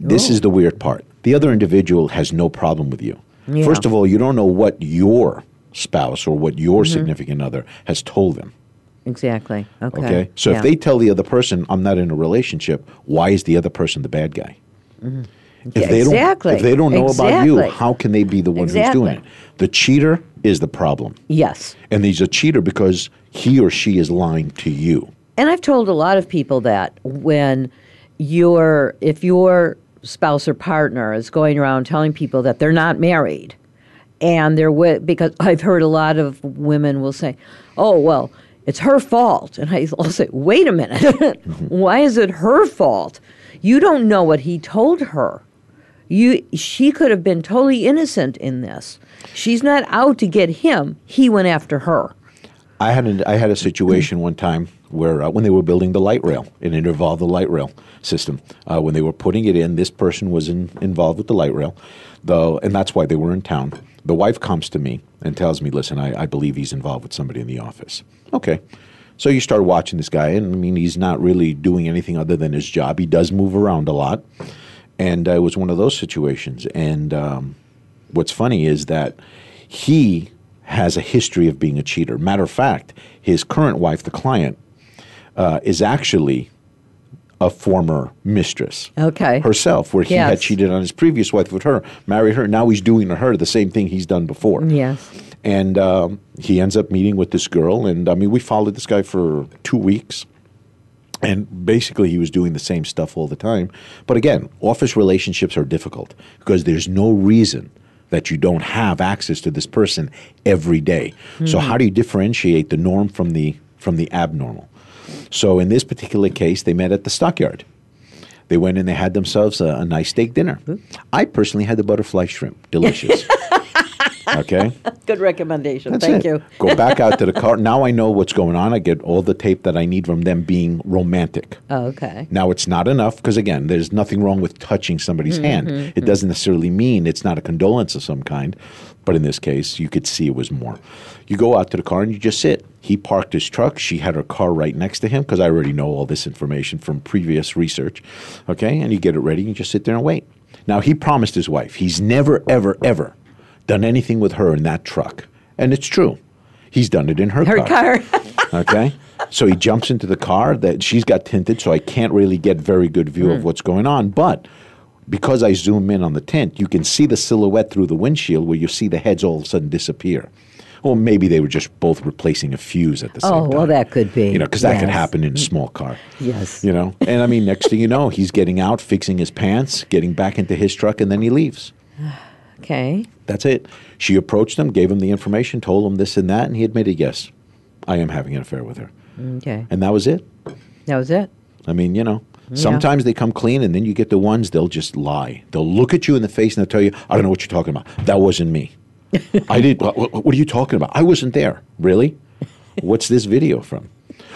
This Oh. is the weird part. The other individual has no problem with you. Yeah. First of all, you don't know what your spouse or what your Mm-hmm. significant other has told them. Exactly okay Okay. So Yeah. if they tell the other person, I'm not in a relationship, why is the other person the bad guy? Mm-hmm. If they Exactly. don't, if they don't know about you, how can they be the one who's doing it? The cheater is the problem, yes and he's a cheater because he or she is lying to you. And I've told a lot of people that when your if your spouse or partner is going around telling people that they're not married and they're wi- because I've heard a lot of women will say, "Oh well, it's her fault," and I- I'll say, "Wait a minute, why is it her fault? You don't know what he told her. You she could have been totally innocent in this. She's not out to get him. He went after her." I had a, I had a situation one time where uh, when they were building the light rail, and it involved the light rail system. Uh, when they were putting it in, this person was in, involved with the light rail, though, and that's why they were in town. The wife comes to me and tells me, "Listen, I, I believe he's involved with somebody in the office." Okay, so you start watching this guy, and I mean, he's not really doing anything other than his job. He does move around a lot, and uh, it was one of those situations. And um, what's funny is that he has a history of being a cheater. Matter of fact, his current wife, the client, uh, is actually a former mistress. Okay. Herself, where he had cheated on his previous wife with her, married her. Now he's doing to her the same thing he's done before. Yes. And um, he ends up meeting with this girl. And I mean, we followed this guy for two weeks. And basically, he was doing the same stuff all the time. But again, office relationships are difficult because there's no reason that you don't have access to this person every day. So how do you differentiate the norm from the from the abnormal? So in this particular case, they met at the stockyard. They went and they had themselves a, a nice steak dinner. Hmm. I personally had the butterfly shrimp, delicious. okay. Good recommendation. That's Thank it. you. Go back out to the car. Now I know what's going on. I get all the tape that I need from them being romantic. Oh, okay. Now it's not enough because again, there's nothing wrong with touching somebody's hmm, hand. Hmm, it doesn't necessarily mean it's not a condolence of some kind, but in this case, you could see it was more. You go out to the car and you just sit. He parked his truck. She had her car right next to him because I already know all this information from previous research. Okay, and you get it ready. And you just sit there and wait. Now he promised his wife he's never, ever, ever done anything with her in that truck, and it's true. He's done it in her, Her car. okay so he jumps into the car that she's got tinted so i can't really get very good view Hmm. of what's going on but because i zoom in on the tint you can see the silhouette through the windshield where you see the heads all of a sudden disappear or maybe they were just both replacing a fuse at the same Oh, time Oh, well, that could be. you know because that could happen in a small car Yes. you know and i mean next thing you know he's getting out fixing his pants getting back into his truck and then he leaves Okay. that's it she approached him gave him the information told him this and that and he admitted yes i am having an affair with her Okay. and that was it That was it. I mean, you know, sometimes they come clean, and then you get the ones they'll just lie. They'll look at you in the face and they'll tell you, "I don't know what you're talking about. That wasn't me. I did. What, what- what are you talking about? I wasn't there. Really? What's this video from?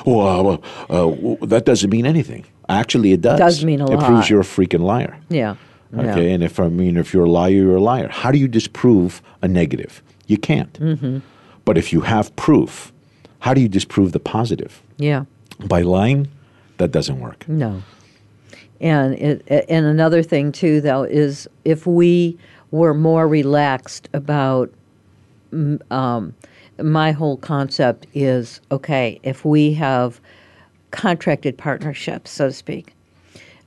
Well, uh, uh, that doesn't mean anything. Actually, it does. Does mean a It lot. proves you're a freaking liar. Yeah. Okay, Yeah. and if I mean, if you're a liar, you're a liar. How do you disprove a negative? You can't. Mm-hmm. But if you have proof, how do you disprove the positive? Yeah. By lying, that doesn't work. No. And it, and another thing too, though, is if we were more relaxed about um, my whole concept is okay. If we have contracted partnerships, so to speak,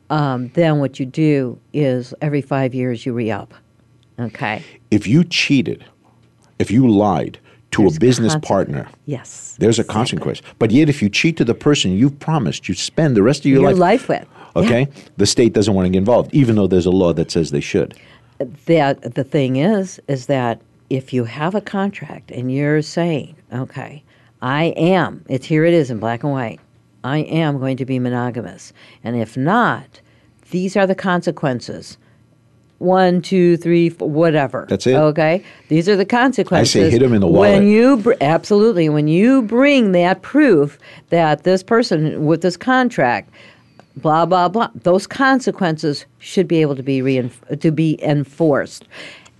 um, then what you do is every five years you re up. Okay. if you cheated, if you lied to There's a business partner, Yes. there's a consequence. But yet, if you cheat to the person you've promised you spend the rest of your, Your life, life with. okay, the state doesn't want to get involved, even though there's a law that says they should. That the thing is is that if you have a contract and you're saying okay i am it's here it is in black and white i am going to be monogamous. And if not these are the consequences. One two three four, whatever. That's it. okay? These are the consequences. Hit 'em in the wallet. when you br- absolutely. When you bring that proof that this person with this contract blah blah blah. Those consequences should be able to be reinf- to be enforced,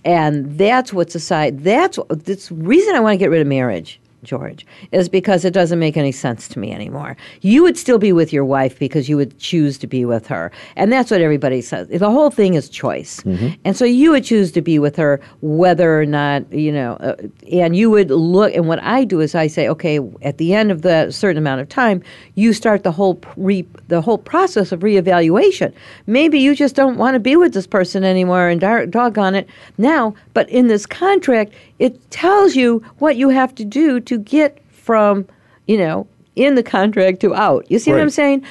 and that's what society. That's what, this reason I want to get rid of marriage. George, is because it doesn't make any sense to me anymore. You would still be with your wife because you would choose to be with her. And that's what everybody says. The whole thing is choice. And so you would choose to be with her whether or not, you know, uh, and you would look. And what I do is I say, okay, at the end of the certain amount of time, you start the whole re, the whole process of reevaluation. Maybe you just don't want to be with this person anymore and dar- doggone it now. But in this contract, it tells you what you have to do to get from, you know, in the contract to out. You see what I'm saying?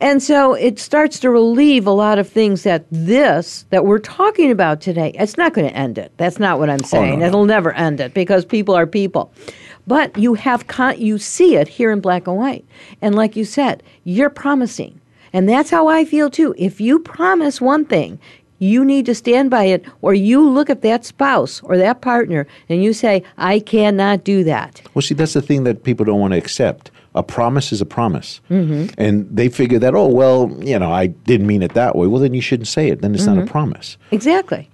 And so it starts to relieve a lot of things that this that we're talking about today. It's not going to end it. That's not what I'm oh, saying. Oh, no. It'll never end it because people are people. But you have con- you see it here in black and white. And like you said, you're promising. And that's how I feel too. If you promise one thing, you need to stand by it, or you look at that spouse or that partner and you say, I cannot do that. Well, see, that's the thing that people don't want to accept. A promise is a promise. Mm-hmm. And they figure that, oh, well, you know, I didn't mean it that way. Well, then you shouldn't say it. Then it's not a promise. Exactly.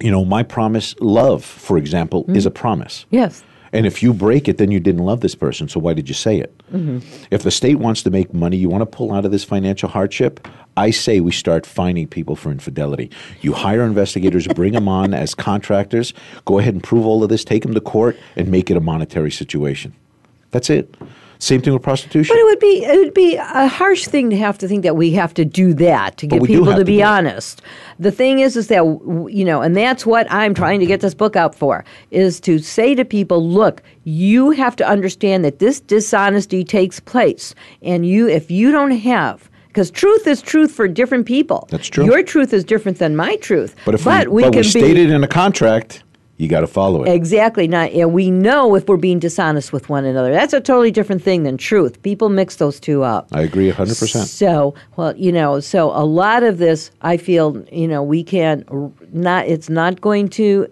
You know, my promise, love, for example, is a promise. Yes. And if you break it, then you didn't love this person. So why did you say it? Mm-hmm. If the state wants to make money, you want to pull out of this financial hardship. I say we start fining people for infidelity. You hire investigators, bring them on as contractors. Go ahead and prove all of this. Take them to court and make it a monetary situation. That's it. Same thing with prostitution. But it would be it would be a harsh thing to have to think that we have to do that to get people to to be honest. The thing is, is that you know, and that's what I'm trying to get this book out for is to say to people, look, you have to understand that this dishonesty takes place, and you if you don't have. Because truth is truth for different people. That's true. Your truth is different than my truth. but if but we, but can we be state it in a contract, you got to follow it. Exactly. Not, and we know if we're being dishonest with one another. That's a totally different thing than truth. People mix those two up. I agree 100%. So, well, you know, so a lot of this, I feel, you know, we can not. It's not going to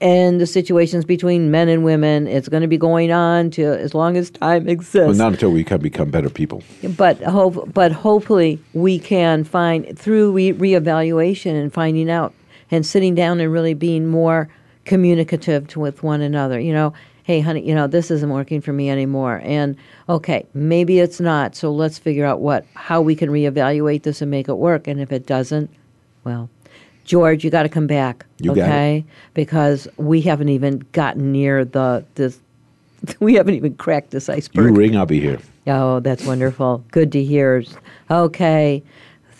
end the situations between men and women. It's going to be going on to as long as time exists. Well, not until we can become better people. but hope, but hopefully we can find through re- reevaluation and finding out and sitting down and really being more communicative to, with one another. You know, hey, honey, you know this isn't working for me anymore, and okay, maybe it's not. So let's figure out what how we can reevaluate this and make it work. And if it doesn't, well. George, you got to come back, You okay? Because we haven't even gotten near the this. We haven't even cracked this iceberg. You ring, I'll be here. Oh, that's wonderful. Good to hear. Okay.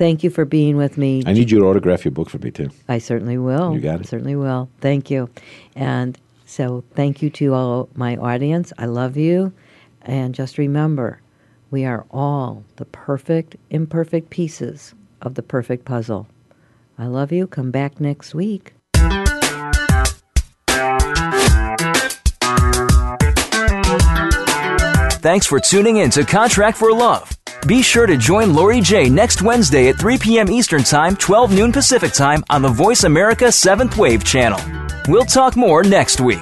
Thank you for being with me. I need you to autograph your book for me, too. I certainly will. You got it. Certainly will. Thank you. And so, thank you to all my audience. I love you. And just remember, we are all the perfect, imperfect pieces of the perfect puzzle. I love you. Come back next week. Thanks for tuning in to Contract for Love. Be sure to join Lori J next Wednesday at 3 p.m. Eastern Time, 12 noon Pacific Time on the Voice America 7th Wave channel. We'll talk more next week.